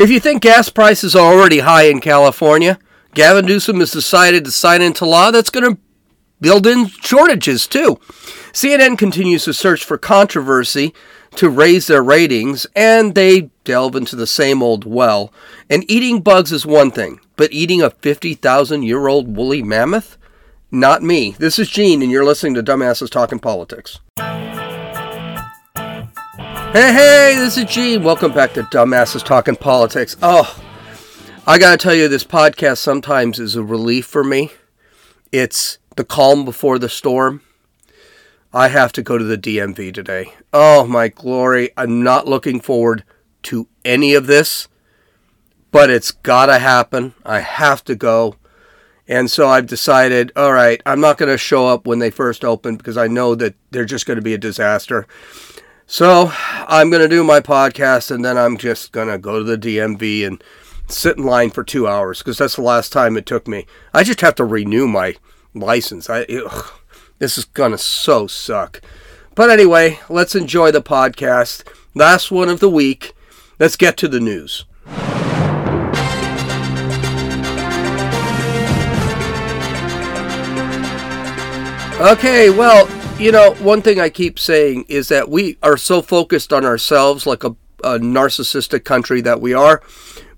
If you think gas prices are already high in California, Gavin Newsom has decided to sign into law that's going to build in shortages too. CNN continues to search for controversy to raise their ratings, and they delve into the same old well. And eating bugs is one thing, but eating a 50,000 year old woolly mammoth? Not me. This is Gene, and you're listening to Dumbasses Talking Politics. Hey, hey, this is Gene. Welcome back to Dumbasses Talking Politics. Oh, I gotta tell you, this podcast sometimes is a relief for me. It's the calm before the storm. I have to go to the DMV today. Oh my glory. I'm not looking forward to any of this, but it's gotta happen. I have to go. And so I've decided, all right, I'm not going to show up when they first open because I know that they're just going to be a disaster. So I'm going to do my podcast and then I'm just going to go to the DMV and sit in line for two hours because that's the last time it took me. I just have to renew my license. I ugh, this is gonna so suck. But anyway, let's enjoy the podcast. Last one of the week. Let's get to the news. Okay, well, you know, one thing I keep saying is that we are so focused on ourselves, like a, a narcissistic country that we are,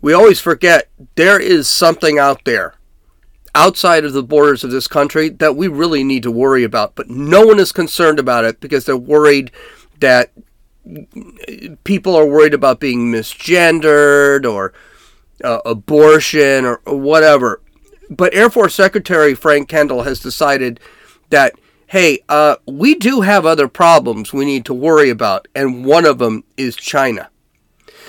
we always forget there is something out there outside of the borders of this country that we really need to worry about. But no one is concerned about it because they're worried that people are worried about being misgendered or uh, abortion or, or whatever. But Air Force Secretary Frank Kendall has decided that, hey, uh, we do have other problems we need to worry about, and one of them is China.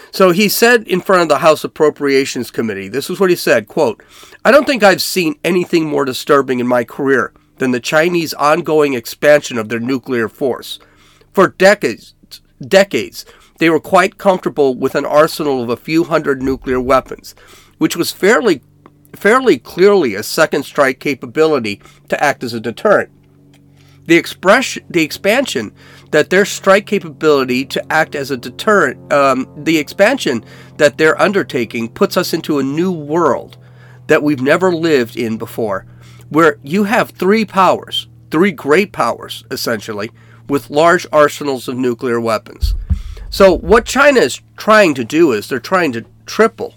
So he said in front of the House Appropriations Committee, this is what he said, quote, I don't think I've seen anything more disturbing in my career than the Chinese ongoing expansion of their nuclear force. For decades, decades, they were quite comfortable with an arsenal of a few hundred nuclear weapons, which was fairly fairly clearly a second strike capability to act as a deterrent. The, express, the expansion that their strike capability to act as a deterrent, um, the expansion that they're undertaking puts us into a new world that we've never lived in before, where you have three powers, three great powers, essentially, with large arsenals of nuclear weapons. So, what China is trying to do is they're trying to triple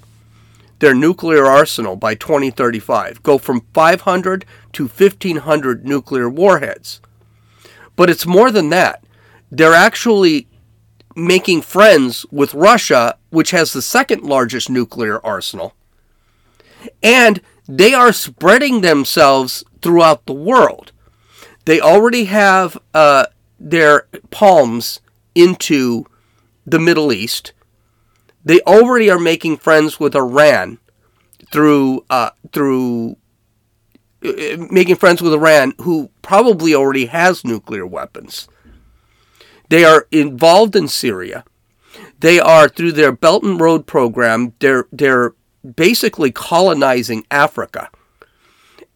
their nuclear arsenal by 2035, go from 500 to 1,500 nuclear warheads. But it's more than that they're actually making friends with Russia, which has the second largest nuclear arsenal. And they are spreading themselves throughout the world. They already have uh, their palms into the Middle East. They already are making friends with Iran through uh, through Uh, making friends with Iran, who probably already has nuclear weapons. They are involved in Syria. They are through their Belt and Road program. They're they're basically colonizing Africa.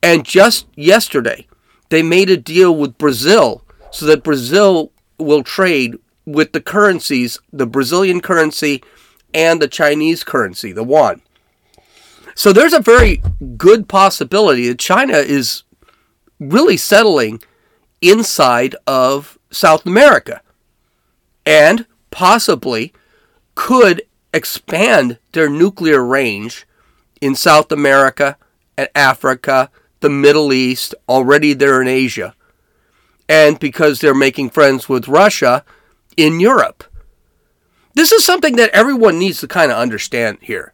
And just yesterday, they made a deal with Brazil so that Brazil will trade with the currencies, the Brazilian currency and the Chinese currency, the yuan. So there's a very good possibility that China is really settling inside of South America and possibly could expand their nuclear range in South America and Africa, the Middle East, already they're in Asia, and because they're making friends with Russia in Europe. This is something that everyone needs to kind of understand here.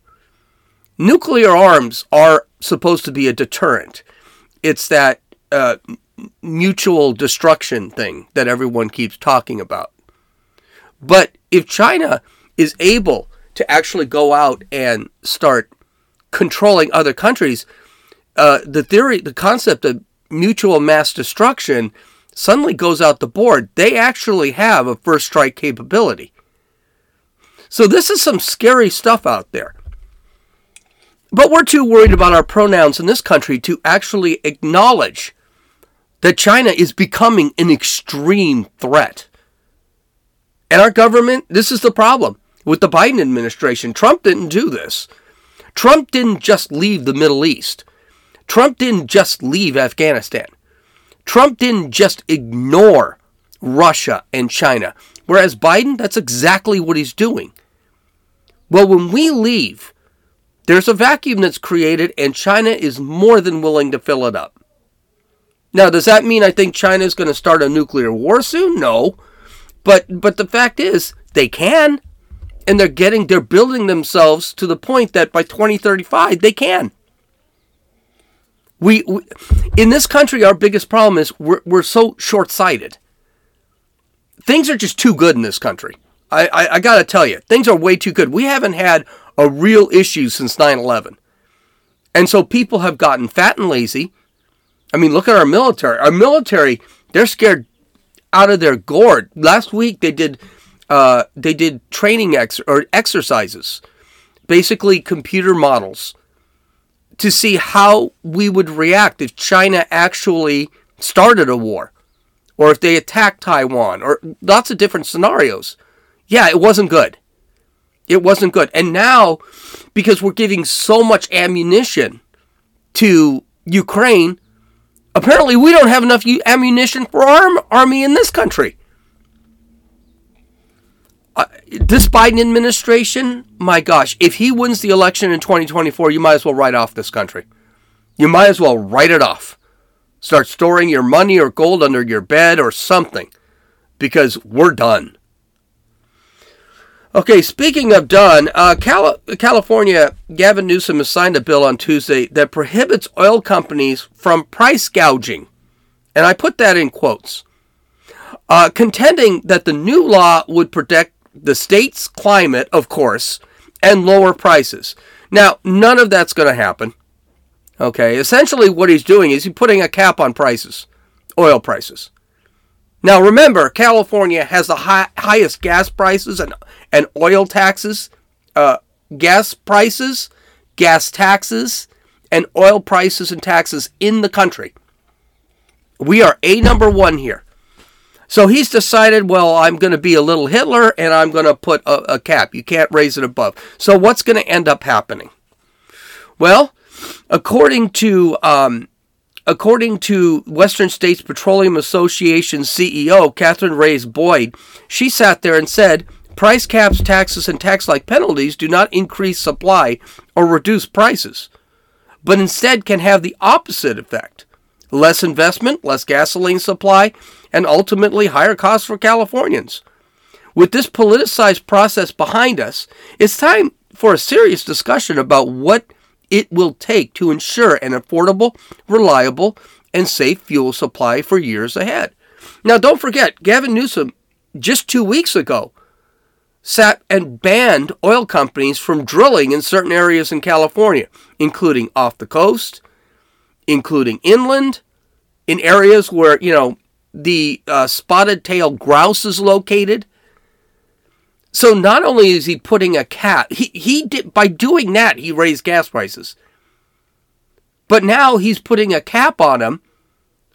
Nuclear arms are supposed to be a deterrent. It's that uh, mutual destruction thing that everyone keeps talking about. But if China is able to actually go out and start controlling other countries, uh, the theory, the concept of mutual mass destruction suddenly goes out the board. They actually have a first strike capability. So this is some scary stuff out there. But we're too worried about our pronouns in this country to actually acknowledge that China is becoming an extreme threat. And our government, this is the problem. with the Biden administration. Trump didn't do this. Trump didn't just leave the Middle East. Trump didn't just leave Afghanistan. Trump didn't just ignore Russia and China. Whereas Biden, that's exactly what he's doing. Well, when we leave, there's a vacuum that's created, and China is more than willing to fill it up. Now, does that mean I think China is going to start a nuclear war soon? No. But but the fact is, they can. And they're getting they're building themselves to the point that by 2035 they can. We, we in this country our biggest problem is we're, we're so short-sighted. Things are just too good in this country. I, I, I got to tell you, things are way too good. We haven't had a real issue since 9 11. And so people have gotten fat and lazy. I mean, look at our military. Our military, they're scared out of their gourd. Last week they did uh, they did training ex- or exercises, basically computer models, to see how we would react if China actually started a war, or if they attacked Taiwan, or lots of different scenarios. Yeah, it wasn't good. It wasn't good. And now, because we're giving so much ammunition to Ukraine, apparently we don't have enough ammunition for our army in this country. Uh, this Biden administration, my gosh, if he wins the election in 2024, you might as well write off this country. You might as well write it off. Start storing your money or gold under your bed or something because we're done. Okay, speaking of done, uh, Cali- California, Gavin Newsom has signed a bill on Tuesday that prohibits oil companies from price gouging. And I put that in quotes. Uh, contending that the new law would protect the state's climate, of course, and lower prices. Now, none of that's going to happen. Okay, essentially what he's doing is he's putting a cap on prices, oil prices. Now remember, California has the high, highest gas prices and, and oil taxes, uh, gas prices, gas taxes, and oil prices and taxes in the country. We are a number one here. So he's decided, well, I'm going to be a little Hitler and I'm going to put a, a cap. You can't raise it above. So what's going to end up happening? Well, according to um, According to Western States Petroleum Association CEO Catherine Reheis-Boyd, she sat there and said, Price caps, taxes, and tax like penalties do not increase supply or reduce prices, but instead can have the opposite effect less investment, less gasoline supply, and ultimately higher costs for Californians. With this politicized process behind us, it's time for a serious discussion about what it will take to ensure an affordable, reliable, and safe fuel supply for years ahead. Now, don't forget, Gavin Newsom, just two weeks ago, sat and banned oil companies from drilling in certain areas in California, including off the coast, including inland, in areas where, you know, the uh, spotted tail grouse is located. So not only is he putting a cap, he, he did by doing that he raised gas prices. But now he's putting a cap on them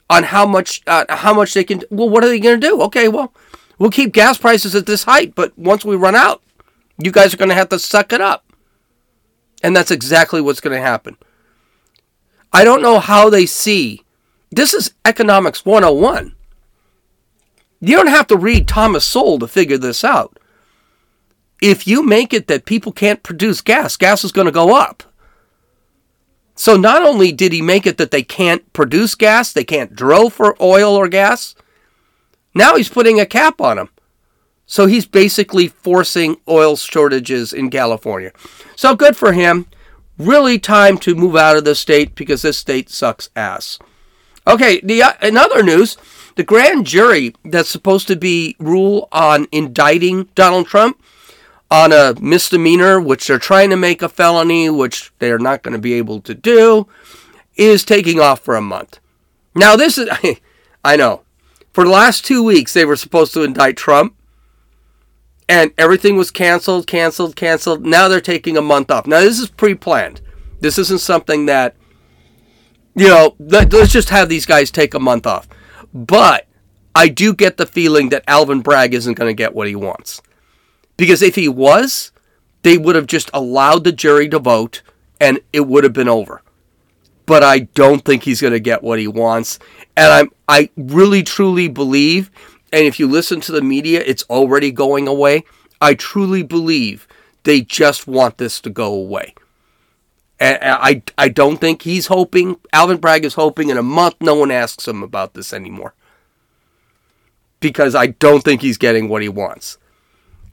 on how much uh, how much they can. Well, what are they going to do? Okay, well, we'll keep gas prices at this height, but once we run out, you guys are going to have to suck it up. And that's exactly what's going to happen. I don't know how they see. This is economics 101. You don't have to read Thomas Sowell to figure this out if you make it that people can't produce gas, gas is going to go up. So not only did he make it that they can't produce gas, they can't drill for oil or gas, now he's putting a cap on them. So he's basically forcing oil shortages in California. So good for him. Really time to move out of the state because this state sucks ass. Okay, the uh, in other news, the grand jury that's supposed to be rule on indicting Donald Trump on a misdemeanor, which they're trying to make a felony, which they're not going to be able to do, is taking off for a month. Now, this is, I know, for the last two weeks they were supposed to indict Trump, and everything was canceled, canceled, canceled. Now they're taking a month off. Now, this is pre planned. This isn't something that, you know, let's just have these guys take a month off. But I do get the feeling that Alvin Bragg isn't going to get what he wants Because if he was, they would have just allowed the jury to vote and it would have been over. But I don't think he's going to get what he wants. And I'm I really truly believe and if you listen to the media, it's already going away. I truly believe they just want this to go away. And I, I don't think he's hoping, Alvin Bragg is hoping in a month no one asks him about this anymore. Because I don't think he's getting what he wants.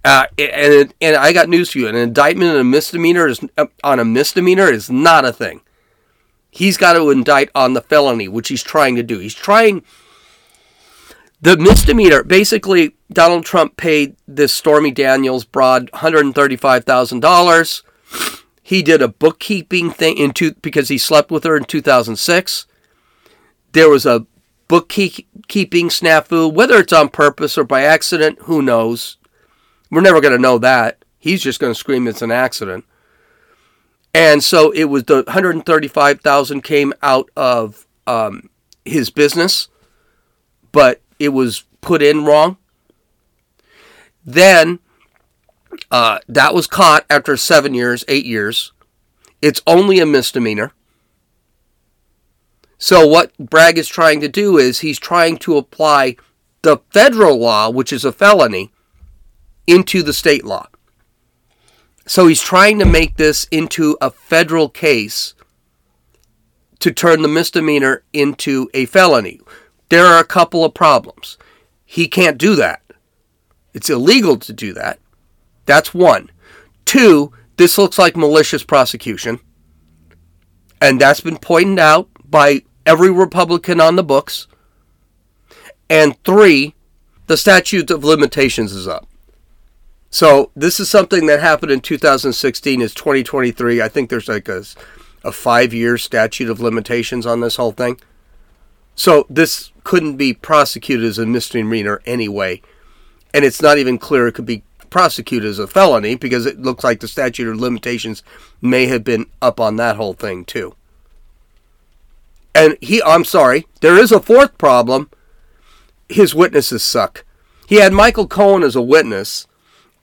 Uh, and, and I got news for you an indictment on a misdemeanor is, uh, on a misdemeanor is not a thing. He's got to indict on the felony, which he's trying to do. He's trying the misdemeanor basically Donald Trump paid this Stormy Daniels broad $135,000. He did a bookkeeping thing in two, because he slept with her in 2006. There was a bookkeeping snafu, whether it's on purpose or by accident, who knows? We're never going to know that. He's just going to scream it's an accident. And so it was the 135,000 came out of um, his business, but it was put in wrong. Then uh, that was caught after seven years, eight years. It's only a misdemeanor. So what Bragg is trying to do is he's trying to apply the federal law, which is a felony, into the state law. So he's trying to make this into a federal case to turn the misdemeanor into a felony, there are a couple of problems. He can't do that. It's illegal to do that. That's one. Two, this looks like malicious prosecution. And that's been pointed out by every Republican on the books. And three, the statute of limitations is up. So this is something that happened in 2016 is 2023. I think there's like a, a five year statute of limitations on this whole thing. So this couldn't be prosecuted as a misdemeanor anyway. And it's not even clear it could be prosecuted as a felony because it looks like the statute of limitations may have been up on that whole thing too. And he, I'm sorry, there is a fourth problem. His witnesses suck. He had Michael Cohen as a witness,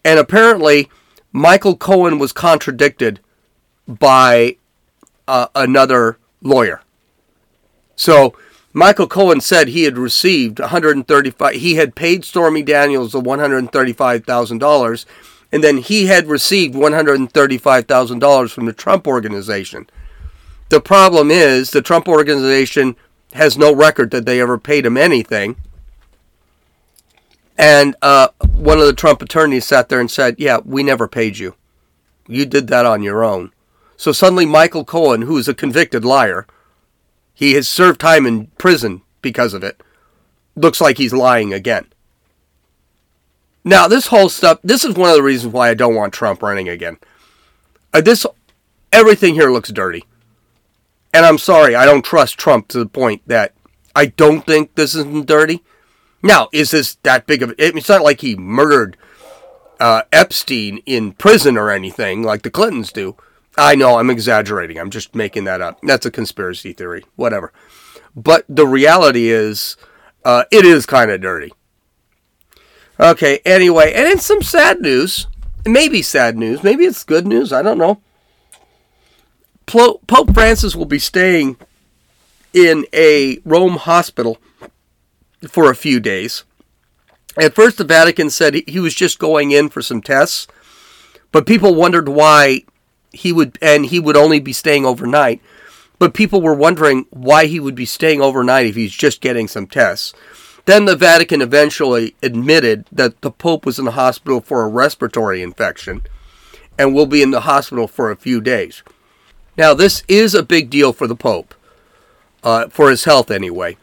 and apparently Michael Cohen was contradicted by uh, another lawyer. So Michael Cohen said he had received 135 he had paid Stormy Daniels the $135,000 and then he had received $135,000 from the Trump organization. The problem is the Trump organization has no record that they ever paid him anything. And uh, one of the Trump attorneys sat there and said, Yeah, we never paid you. You did that on your own. So suddenly, Michael Cohen, who is a convicted liar, he has served time in prison because of it. Looks like he's lying again. Now, this whole stuff, this is one of the reasons why I don't want Trump running again. Uh, this, everything here looks dirty. And I'm sorry, I don't trust Trump to the point that I don't think this isn't dirty. Now, is this that big of it's not like he murdered uh, Epstein in prison or anything like the Clintons do. I know I'm exaggerating. I'm just making that up. That's a conspiracy theory. Whatever. But the reality is, uh, it is kind of dirty. Okay, anyway, and in some sad news, maybe sad news, maybe it's good news, I don't know. Pope Francis will be staying in a Rome hospital for a few days. At first, the Vatican said he was just going in for some tests, but people wondered why he would and he would only be staying overnight. But people were wondering why he would be staying overnight if he's just getting some tests. Then the Vatican eventually admitted that the Pope was in the hospital for a respiratory infection and will be in the hospital for a few days. Now, this is a big deal for the Pope, uh, for his health anyway.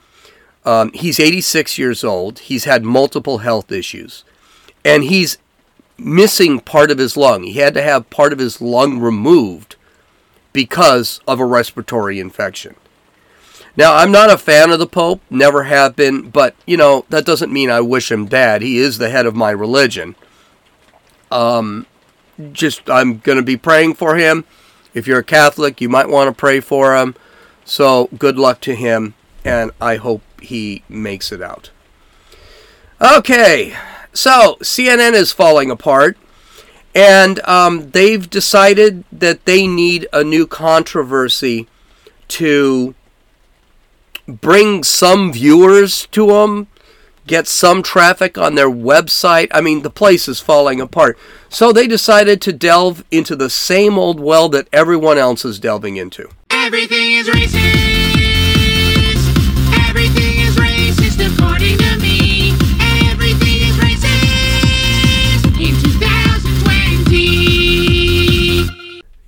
Um, he's 86 years old. He's had multiple health issues. And he's missing part of his lung. He had to have part of his lung removed because of a respiratory infection. Now, I'm not a fan of the Pope, never have been, but, you know, that doesn't mean I wish him bad. He is the head of my religion. Um, just, I'm going to be praying for him. If you're a Catholic, you might want to pray for him. So, good luck to him, and I hope he makes it out. Okay, so CNN is falling apart. And um, they've decided that they need a new controversy to bring some viewers to them, get some traffic on their website. I mean, the place is falling apart. So they decided to delve into the same old well that everyone else is delving into. Everything is racist.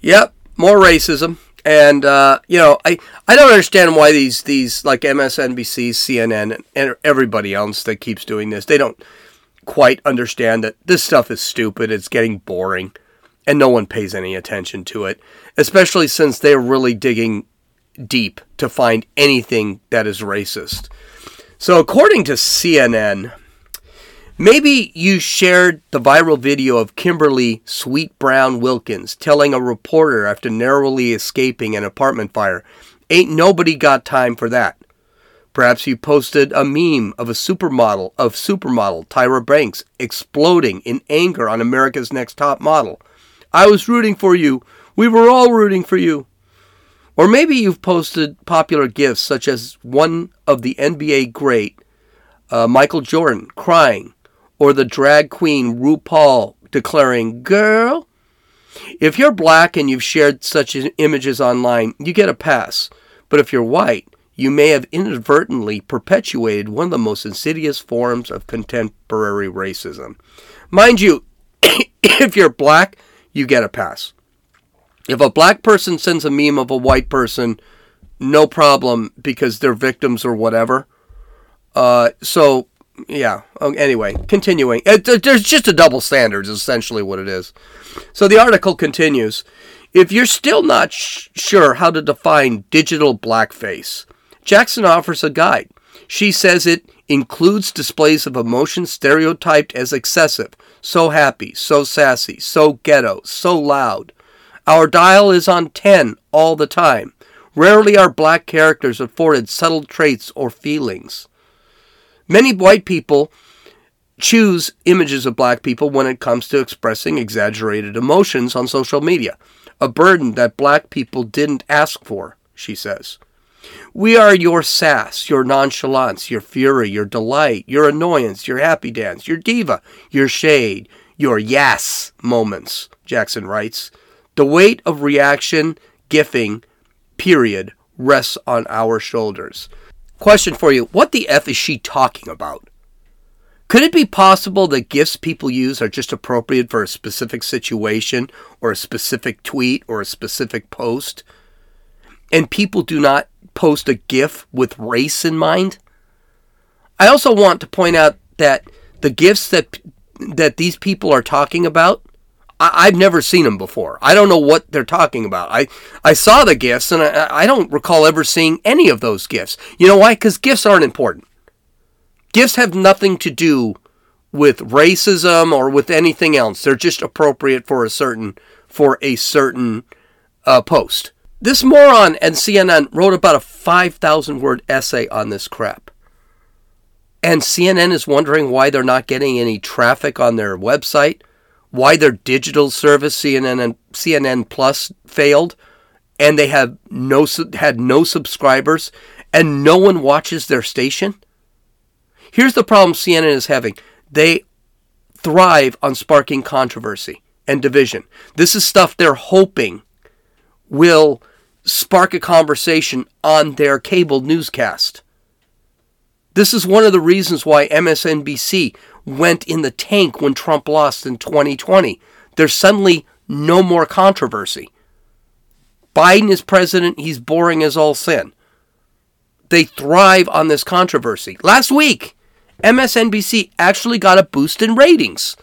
Yep, more racism. And uh, you know, I, I don't understand why these these like MSNBC, CNN, and everybody else that keeps doing this. They don't quite understand that this stuff is stupid. It's getting boring, and no one pays any attention to it. Especially since they're really digging deep to find anything that is racist. So, according to CNN, maybe you shared the viral video of Kimberly Sweet Brown Wilkins telling a reporter after narrowly escaping an apartment fire, Ain't nobody got time for that. Perhaps you posted a meme of a supermodel of supermodel Tyra Banks exploding in anger on America's Next Top Model. I was rooting for you. We were all rooting for you. Or maybe you've posted popular gifs such as one of the NBA great uh, Michael Jordan crying, or the drag queen RuPaul declaring, Girl. If you're black and you've shared such images online, you get a pass. But if you're white, you may have inadvertently perpetuated one of the most insidious forms of contemporary racism. Mind you, if you're black, you get a pass. If a black person sends a meme of a white person, no problem because they're victims or whatever. Uh, so yeah. Oh, anyway, continuing. It, there's just a double standard, is essentially what it is. So the article continues. If you're still not sh- sure how to define digital blackface, Jackson offers a guide. She says it includes displays of emotion stereotyped as excessive, so happy, so sassy, so ghetto, so loud. Our dial is on 10 all the time. Rarely are black characters afforded subtle traits or feelings. Many white people choose images of black people when it comes to expressing exaggerated emotions on social media, a burden that black people didn't ask for, she says. We are your sass, your nonchalance, your fury, your delight, your annoyance, your happy dance, your diva, your shade, your yes moments, Jackson writes. The weight of reaction, GIFing, period, rests on our shoulders. Question for you What the F is she talking about? Could it be possible that GIFs people use are just appropriate for a specific situation or a specific tweet or a specific post? And people do not post a GIF with race in mind? I also want to point out that the GIFs that that these people are talking about I, have never seen them before. I don't know what they're talking about. I, I saw the GIFs and I, I don't recall ever seeing any of those GIFs. You know why? Because GIFs aren't important. GIFs have nothing to do with racism or with anything else. They're just appropriate for a certain for a certain uh, post. This moron and CNN wrote about a 5,000 word essay on this crap. And CNN is wondering why they're not getting any traffic on their website why their digital service CNN and CNN Plus failed, and they have no had no subscribers, and no one watches their station. Here's the problem CNN is having: they thrive on sparking controversy and division. This is stuff they're hoping will spark a conversation on their cable newscast. This is one of the reasons why MSNBC went in the tank when Trump lost in 2020. There's suddenly no more controversy. Biden is president, he's boring as all sin. They thrive on this controversy. Last week, MSNBC actually got a boost in ratings.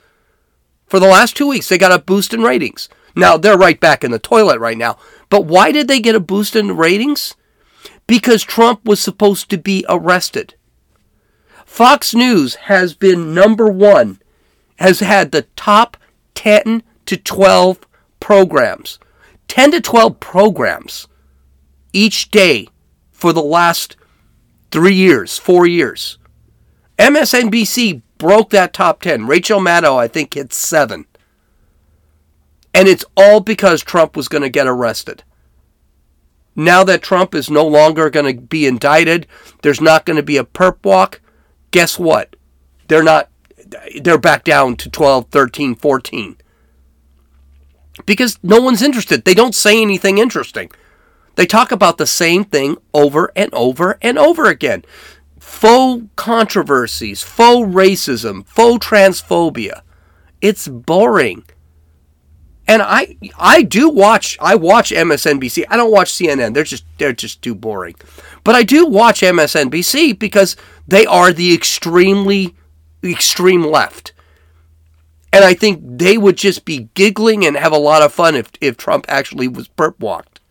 For the last two weeks, they got a boost in ratings. Now, they're right back in the toilet right now. But why did they get a boost in ratings? Because Trump was supposed to be arrested. Fox News has been number one, has had the top 10 to 12 programs. 10 to 12 programs each day for the last three years, four years. MSNBC broke that top 10. Rachel Maddow, I think, hit seven. And it's all because Trump was going to get arrested. Now that Trump is no longer going to be indicted, there's not going to be a perp walk. Guess what? They're not they're back down to 12, 13, 14. Because no one's interested. They don't say anything interesting. They talk about the same thing over and over and over again. Faux controversies, faux racism, faux transphobia. It's boring. And I I do watch I watch MSNBC. I don't watch CNN. They're just they're just too boring. But I do watch MSNBC because they are the extremely extreme left. And I think they would just be giggling and have a lot of fun if, if Trump actually was perp walked.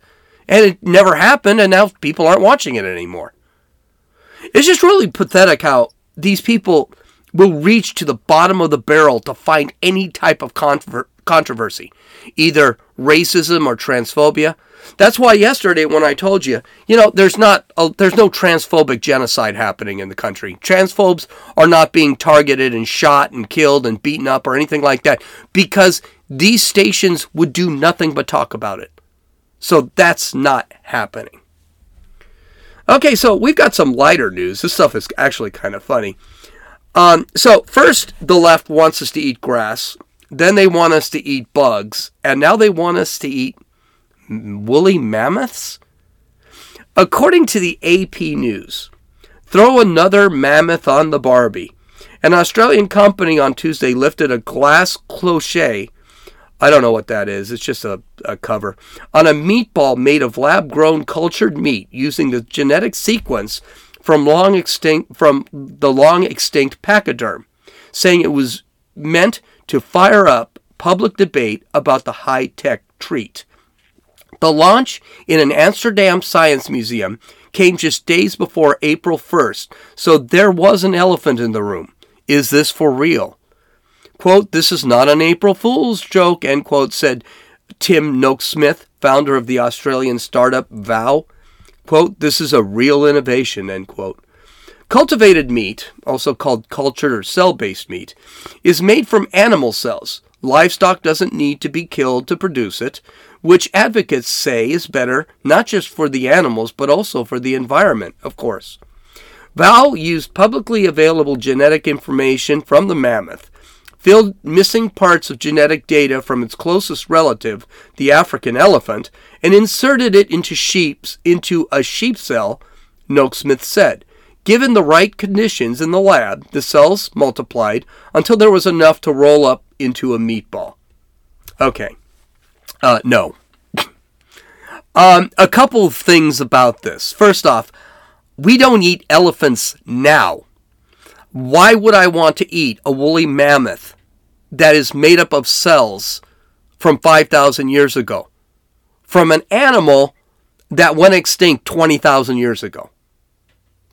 And it never happened, and now people aren't watching it anymore. It's just really pathetic how these people will reach to the bottom of the barrel to find any type of controver- controversy, either racism or transphobia. That's why yesterday when I told you, you know, there's not a, there's no transphobic genocide happening in the country. Transphobes are not being targeted and shot and killed and beaten up or anything like that because these stations would do nothing but talk about it. So that's not happening. Okay, so we've got some lighter news. This stuff is actually kind of funny. Um, so first, the left wants us to eat grass. Then they want us to eat bugs, and now they want us to eat woolly mammoths? According to the AP News, throw another mammoth on the Barbie. An Australian company on Tuesday lifted a glass cloche. I don't know what that is. It's just a, a cover. On a meatball made of lab grown cultured meat using the genetic sequence from long extinct from the long extinct pachyderm, saying it was meant to fire up public debate about the high tech treat. The launch in an Amsterdam science museum came just days before April 1st, so there was an elephant in the room. Is this for real? Quote, this is not an April Fool's joke, end quote, said Tim Noakes-Smith, founder of the Australian startup Vow. Quote, this is a real innovation, end quote. Cultivated meat, also called cultured or cell based meat, is made from animal cells. Livestock doesn't need to be killed to produce it, which advocates say is better not just for the animals but also for the environment, of course. Vow used publicly available genetic information from the mammoth, filled missing parts of genetic data from its closest relative, the African elephant, and inserted it into sheep's into a sheep cell, Noakes-Smith said. Given the right conditions in the lab, the cells multiplied until there was enough to roll up into a meatball. Okay. Uh, no. um, a couple of things about this. First off, we don't eat elephants now. Why would I want to eat a woolly mammoth that is made up of cells from 5,000 years ago? From an animal that went extinct 20,000 years ago?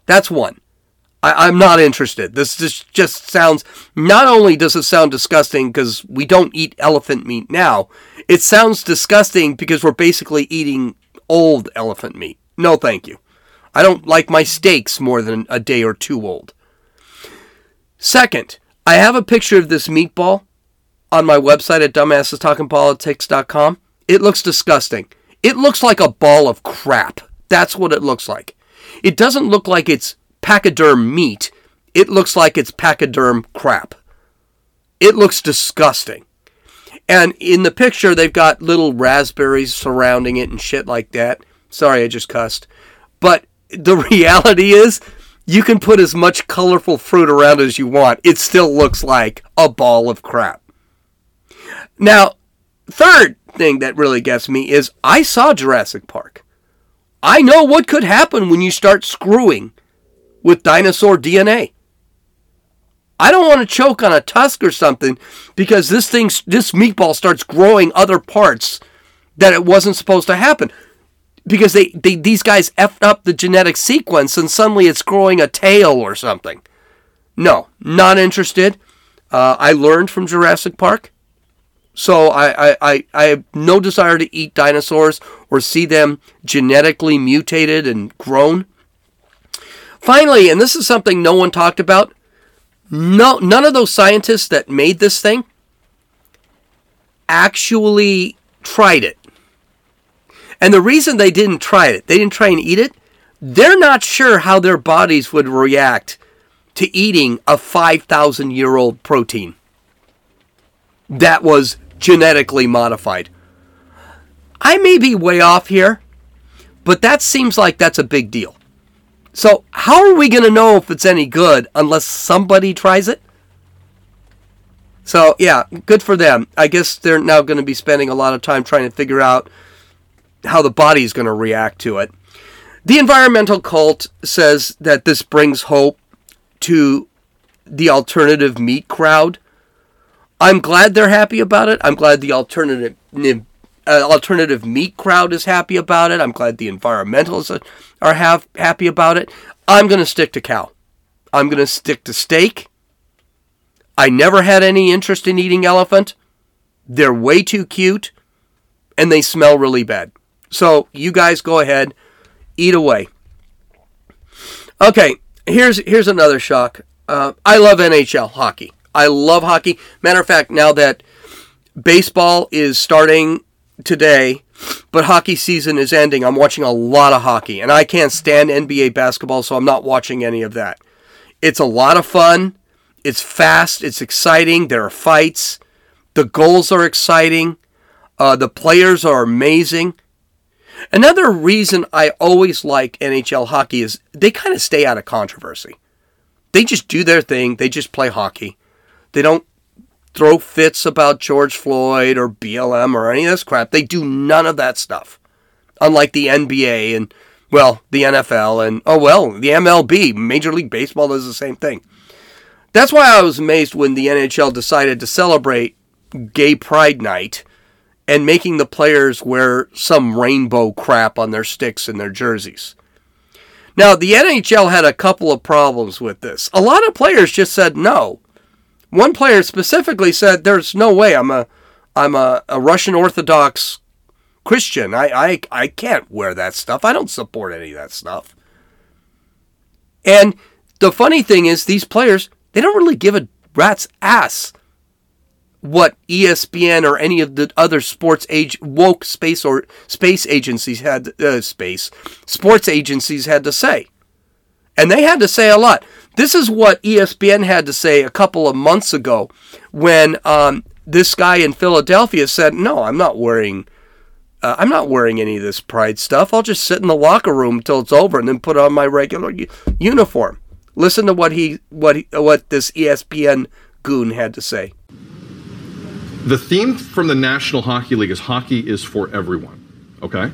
That's one. I, am not interested. This, this just sounds. Not only does it sound disgusting because we don't eat elephant meat now, it sounds disgusting because we're basically eating old elephant meat. No, thank you. I don't like my steaks more than a day or two old. Second, I have a picture of this meatball on my website at dumbassestalkingpolitics.com. It looks disgusting. It looks like a ball of crap. That's what it looks like. It doesn't look like it's pachyderm meat, it looks like it's pachyderm crap. It looks disgusting. And in the picture, they've got little raspberries surrounding it and shit like that. Sorry, I just cussed. But the reality is, you can put as much colorful fruit around as you want. It still looks like a ball of crap. Now, third thing that really gets me is I saw Jurassic Park. I know what could happen when you start screwing with dinosaur DNA. I don't want to choke on a tusk or something because this thing, this meatball starts growing other parts that it wasn't supposed to happen. Because they, they these guys effed up the genetic sequence and suddenly it's growing a tail or something. No, not interested. Uh, I learned from Jurassic Park. So I, I, I, I have no desire to eat dinosaurs or see them genetically mutated and grown. Finally, and this is something no one talked about, no, none of those scientists that made this thing actually tried it. And the reason they didn't try it, they didn't try and eat it, they're not sure how their bodies would react to eating a 5,000 year old protein that was genetically modified. I may be way off here, but that seems like that's a big deal. So, how are we going to know if it's any good unless somebody tries it? So, yeah, good for them. I guess they're now going to be spending a lot of time trying to figure out how the body is going to react to it. The environmental cult says that this brings hope to the alternative meat crowd. I'm glad they're happy about it. I'm glad the alternative uh, alternative meat crowd is happy about it. I'm glad the environmentalists are have, happy about it. I'm going to stick to cow. I'm going to stick to steak. I never had any interest in eating elephant. They're way too cute and they smell really bad. So you guys go ahead, eat away. Okay, here's here's another shock. Uh, I love NHL hockey. I love hockey. Matter of fact, now that baseball is starting today, but hockey season is ending, I'm watching a lot of hockey, and I can't stand NBA basketball, so I'm not watching any of that. It's a lot of fun. It's fast. It's exciting. There are fights. The goals are exciting. Uh, the players are amazing. Another reason I always like NHL hockey is they kind of stay out of controversy. They just do their thing. They just play hockey. They don't throw fits about George Floyd or BLM or any of this crap. They do none of that stuff. Unlike the NBA and, well, the NFL and, oh, well, the MLB, Major League Baseball does the same thing. That's why I was amazed when the NHL decided to celebrate Gay Pride Night and making the players wear some rainbow crap on their sticks and their jerseys. Now, the NHL had a couple of problems with this. A lot of players just said no. One player specifically said, "There's no way I'm a, I'm a, a Russian Orthodox Christian. I, I, I can't wear that stuff. I don't support any of that stuff." And the funny thing is, these players they don't really give a rat's ass what ESPN or any of the other sports age woke space or space agencies had uh, space sports agencies had to say, and they had to say a lot. This is what ESPN had to say a couple of months ago when um, this guy in Philadelphia said, "No, I'm not wearing." Uh, I'm not wearing any of this pride stuff. I'll just sit in the locker room until it's over and then put on my regular u- uniform. Listen to what he what he, what this ESPN goon had to say. The theme from the National Hockey League is hockey is for everyone. Okay?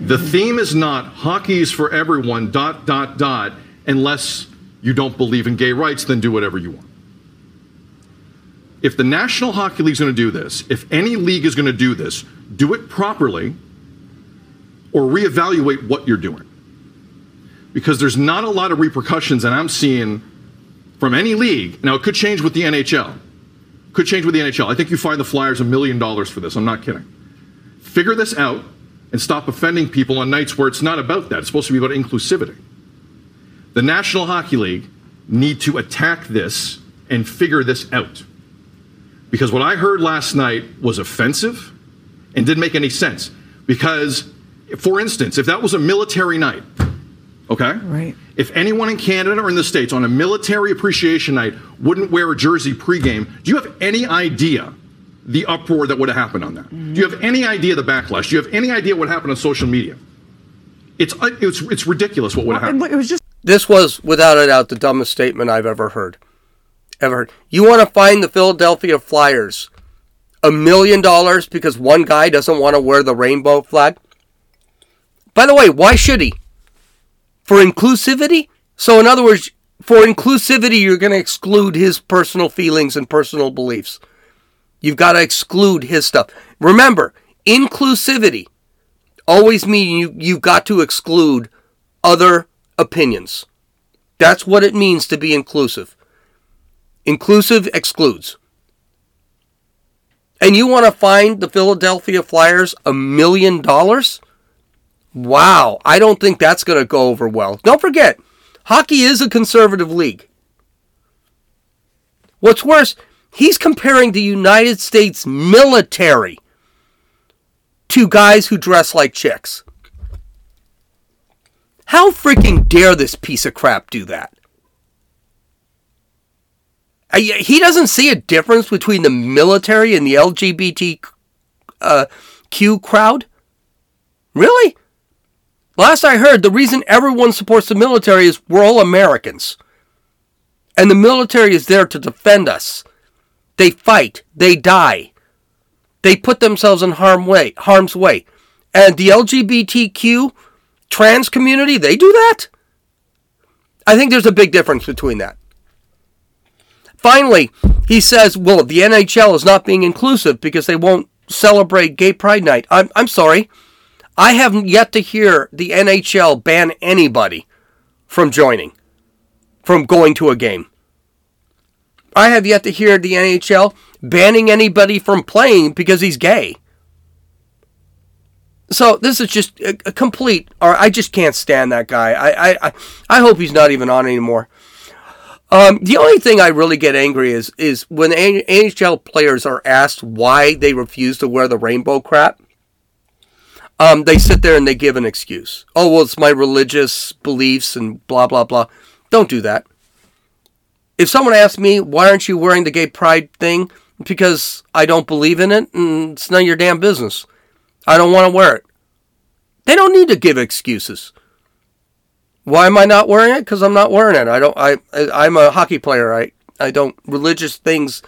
The theme is not hockey is for everyone, dot, dot, dot, unless you don't believe in gay rights, then do whatever you want. If the National Hockey League is going to do this, if any league is going to do this, do it properly or reevaluate what you're doing. Because there's not a lot of repercussions that I'm seeing from any league. Now, it could change with the NHL. Could change with the NHL. I think you find the Flyers a million dollars for this. I'm not kidding. Figure this out and stop offending people on nights where it's not about that. It's supposed to be about inclusivity. The National Hockey League need to attack this and figure this out. Because what I heard last night was offensive and didn't make any sense. Because, for instance, if that was a military night, okay? Right. If anyone in Canada or in the States on a military appreciation night wouldn't wear a jersey pregame, do you have any idea the uproar that would have happened on that? Do you have any idea the backlash? Do you have any idea what happened on social media? It's, uh, it's, it's ridiculous what would have happened. it was just This was, without a doubt, the dumbest statement I've ever heard. Ever heard. You want to find the Philadelphia Flyers a million dollars because one guy doesn't want to wear the rainbow flag? By the way, why should he? For inclusivity? So, in other words, for inclusivity, you're going to exclude his personal feelings and personal beliefs. You've got to exclude his stuff. Remember, inclusivity always means you, you've got to exclude other opinions. That's what it means to be inclusive. Inclusive excludes. And you want to find the Philadelphia Flyers a million dollars? Wow, I don't think that's going to go over well. Don't forget, hockey is a conservative league. What's worse, He's comparing the United States military to guys who dress like chicks. How freaking dare this piece of crap do that? He doesn't see a difference between the military and the LGBT uh, crowd? Really? Last I heard, the reason everyone supports the military is we're all Americans. And the military is there to defend us. They fight, they die. They put themselves in harm way, harm's way. And the LGBTQ trans community, they do that? I think there's a big difference between that. Finally, he says, well, the NHL is not being inclusive because they won't celebrate Gay Pride Night. I'm, I'm sorry. I haven't yet to hear the NHL ban anybody from joining, from going to a game. I have yet to hear the NHL banning anybody from playing because he's gay. So this is just a, a complete. Or I just can't stand that guy. I, I I hope he's not even on anymore. Um, the only thing I really get angry is is when NHL players are asked why they refuse to wear the rainbow crap. Um, they sit there and they give an excuse. Oh well, it's my religious beliefs and blah blah blah. Don't do that. If someone asks me why aren't you wearing the gay pride thing, because I don't believe in it, and it's none of your damn business. I don't want to wear it. They don't need to give excuses. Why am I not wearing it? Because I'm not wearing it. I don't. I, I I'm a hockey player. I I don't religious things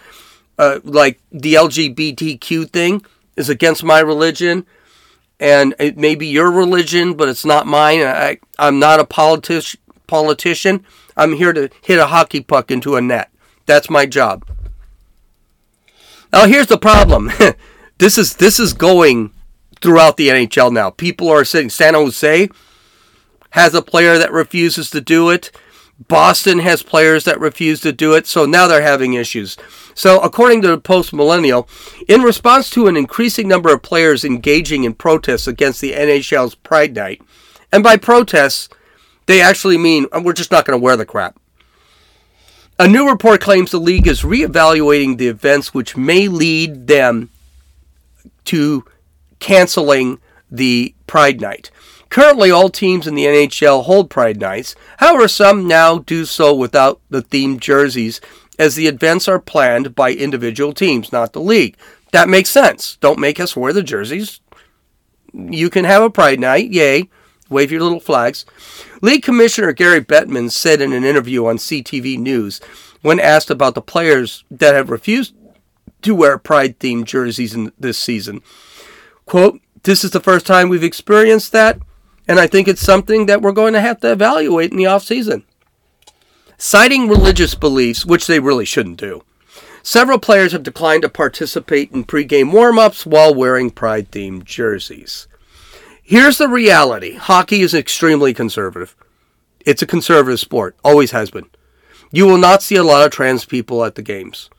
uh, like the LGBTQ thing is against my religion, and it may be your religion, but it's not mine. I I'm not a politic politician. I'm here to hit a hockey puck into a net. That's my job. Now here's the problem. this is this is going throughout the NHL now. People are saying San Jose has a player that refuses to do it. Boston has players that refuse to do it, so now they're having issues. So, according to the Post Millennial, in response to an increasing number of players engaging in protests against the NHL's Pride Night, and by protests, they actually mean "Oh, we're just not going to wear the crap. A new report claims the league is reevaluating the events which may lead them to canceling the Pride Night. Currently, all teams in the NHL hold Pride Nights. However, some now do so without the themed jerseys, as the events are planned by individual teams, not the league. That makes sense. Don't make us wear the jerseys. You can have a Pride Night, yay. Wave your little flags. League Commissioner Gary Bettman said in an interview on CTV News when asked about the players that have refused to wear pride themed jerseys in this season. Quote, this is the first time we've experienced that, and I think it's something that we're going to have to evaluate in the off season. Citing religious beliefs, which they really shouldn't do, several players have declined to participate in pregame warm-ups while wearing pride themed jerseys. Here's the reality. Hockey is extremely conservative. It's a conservative sport, always has been. You will not see a lot of trans people at the games.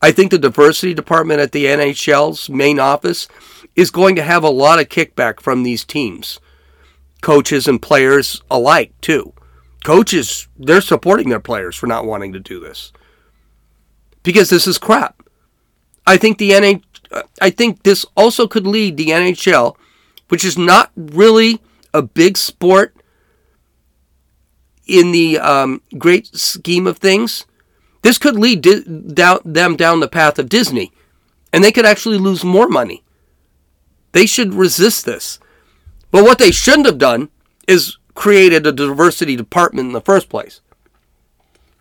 I think the diversity department at the NHL's main office is going to have a lot of kickback from these teams, coaches and players alike, too. Coaches, they're supporting their players for not wanting to do this because this is crap. I think the NH, I think this also could lead the NHL, which is not really a big sport in the um, great scheme of things. This could lead di- down, them down the path of Disney, and they could actually lose more money. They should resist this. But what they shouldn't have done is created a diversity department in the first place.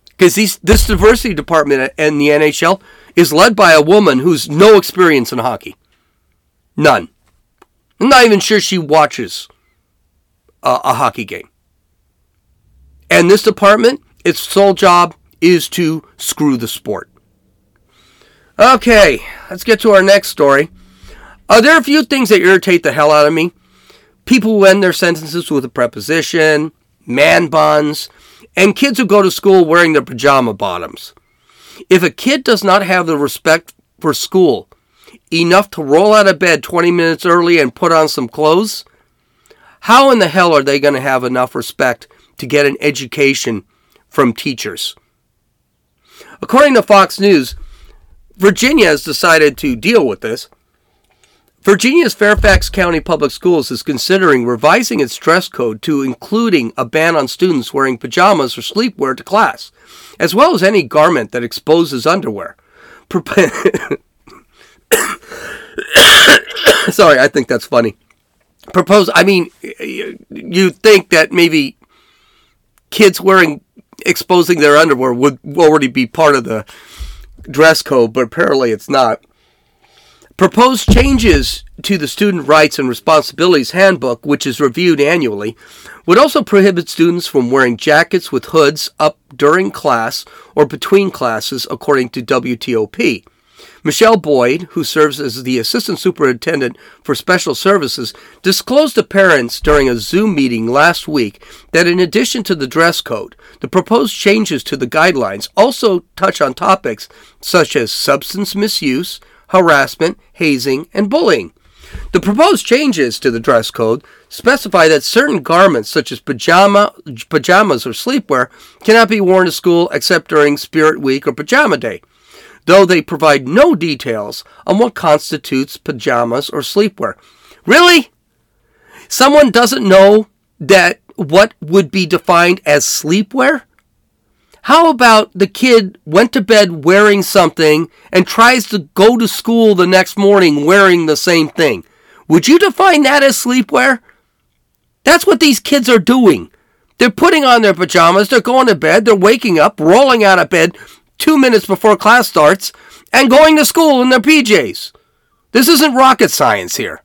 Because this diversity department in the NHL is led by a woman who's no experience in hockey. None. I'm not even sure she watches a, a hockey game. And this department, its sole job is to screw the sport. Okay, let's get to our next story. Uh, there are a few things that irritate the hell out of me. People who end their sentences with a preposition, man buns, and kids who go to school wearing their pajama bottoms. If a kid does not have the respect for school enough to roll out of bed 20 minutes early and put on some clothes, how in the hell are they going to have enough respect to get an education from teachers? According to Fox News, Virginia has decided to deal with this. Virginia's Fairfax County Public Schools is considering revising its dress code to including a ban on students wearing pajamas or sleepwear to class, as well as any garment that exposes underwear. Prop- Sorry, I think that's funny. Propose. I mean, you think that maybe kids wearing exposing their underwear would already be part of the dress code, but apparently it's not. Proposed changes to the Student Rights and Responsibilities Handbook, which is reviewed annually, would also prohibit students from wearing jackets with hoods up during class or between classes, according to WTOP. Michelle Boyd, who serves as the Assistant Superintendent for Special Services, disclosed to parents during a Zoom meeting last week that in addition to the dress code, the proposed changes to the guidelines also touch on topics such as substance misuse, harassment, hazing, and bullying. The proposed changes to the dress code specify that certain garments, such as pajama, pajamas or sleepwear, cannot be worn to school except during Spirit Week or Pajama Day though they provide no details on what constitutes pajamas or sleepwear. Really? Someone doesn't know that what would be defined as sleepwear? How about the kid went to bed wearing something and tries to go to school the next morning wearing the same thing? Would you define that as sleepwear? That's what these kids are doing. They're putting on their pajamas, they're going to bed, they're waking up, rolling out of bed, two minutes before class starts and going to school in their PJs. This isn't rocket science here.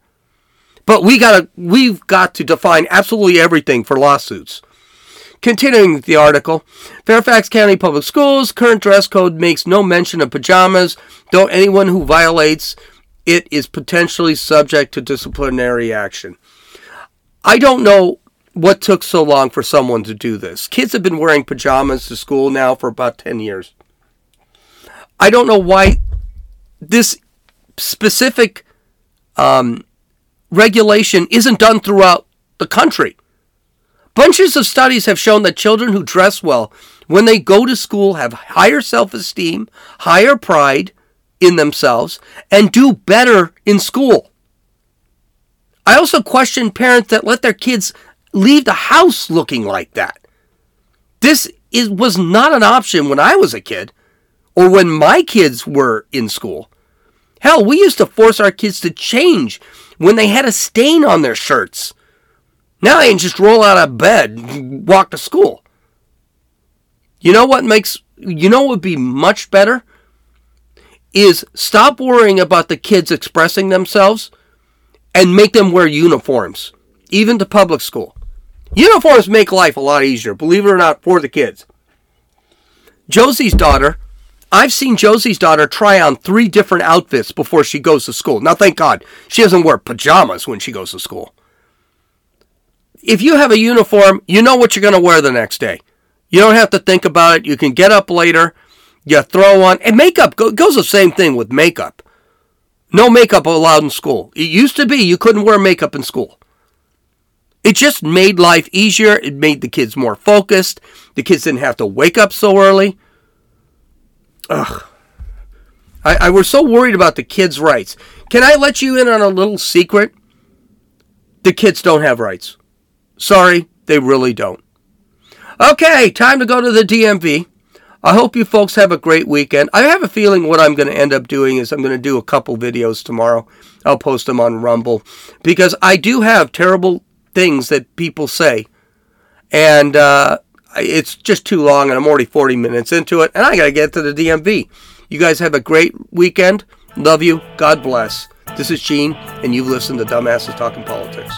But we gotta, we've got to define absolutely everything for lawsuits. Continuing the article, Fairfax County Public Schools current dress code makes no mention of pajamas, though anyone who violates it is potentially subject to disciplinary action. I don't know what took so long for someone to do this. Kids have been wearing pajamas to school now for about 10 years. I don't know why this specific um, regulation isn't done throughout the country. Bunches of studies have shown that children who dress well when they go to school have higher self esteem, higher pride in themselves, and do better in school. I also question parents that let their kids leave the house looking like that. This is, was not an option when I was a kid or when my kids were in school. Hell, we used to force our kids to change when they had a stain on their shirts. Now they can just roll out of bed walk to school. You know what makes you know what would be much better? Is stop worrying about the kids expressing themselves and make them wear uniforms, even to public school. Uniforms make life a lot easier, believe it or not, for the kids. Josie's daughter I've seen Josie's daughter try on three different outfits before she goes to school. Now, thank God, she doesn't wear pajamas when she goes to school. If you have a uniform, you know what you're going to wear the next day. You don't have to think about it. You can get up later, you throw on, and makeup goes the same thing with makeup. No makeup allowed in school. It used to be you couldn't wear makeup in school. It just made life easier. It made the kids more focused. The kids didn't have to wake up so early. Ugh. I, I was so worried about the kids' rights. Can I let you in on a little secret? The kids don't have rights. Sorry, they really don't. Okay, time to go to the DMV. I hope you folks have a great weekend. I have a feeling what I'm going to end up doing is I'm going to do a couple videos tomorrow. I'll post them on Rumble because I do have terrible things that people say. And uh, it's just too long, and I'm already 40 minutes into it, and I got to get to the DMV. You guys have a great weekend. Love you. God bless. This is Gene, and you've listened to Dumbasses Talking Politics.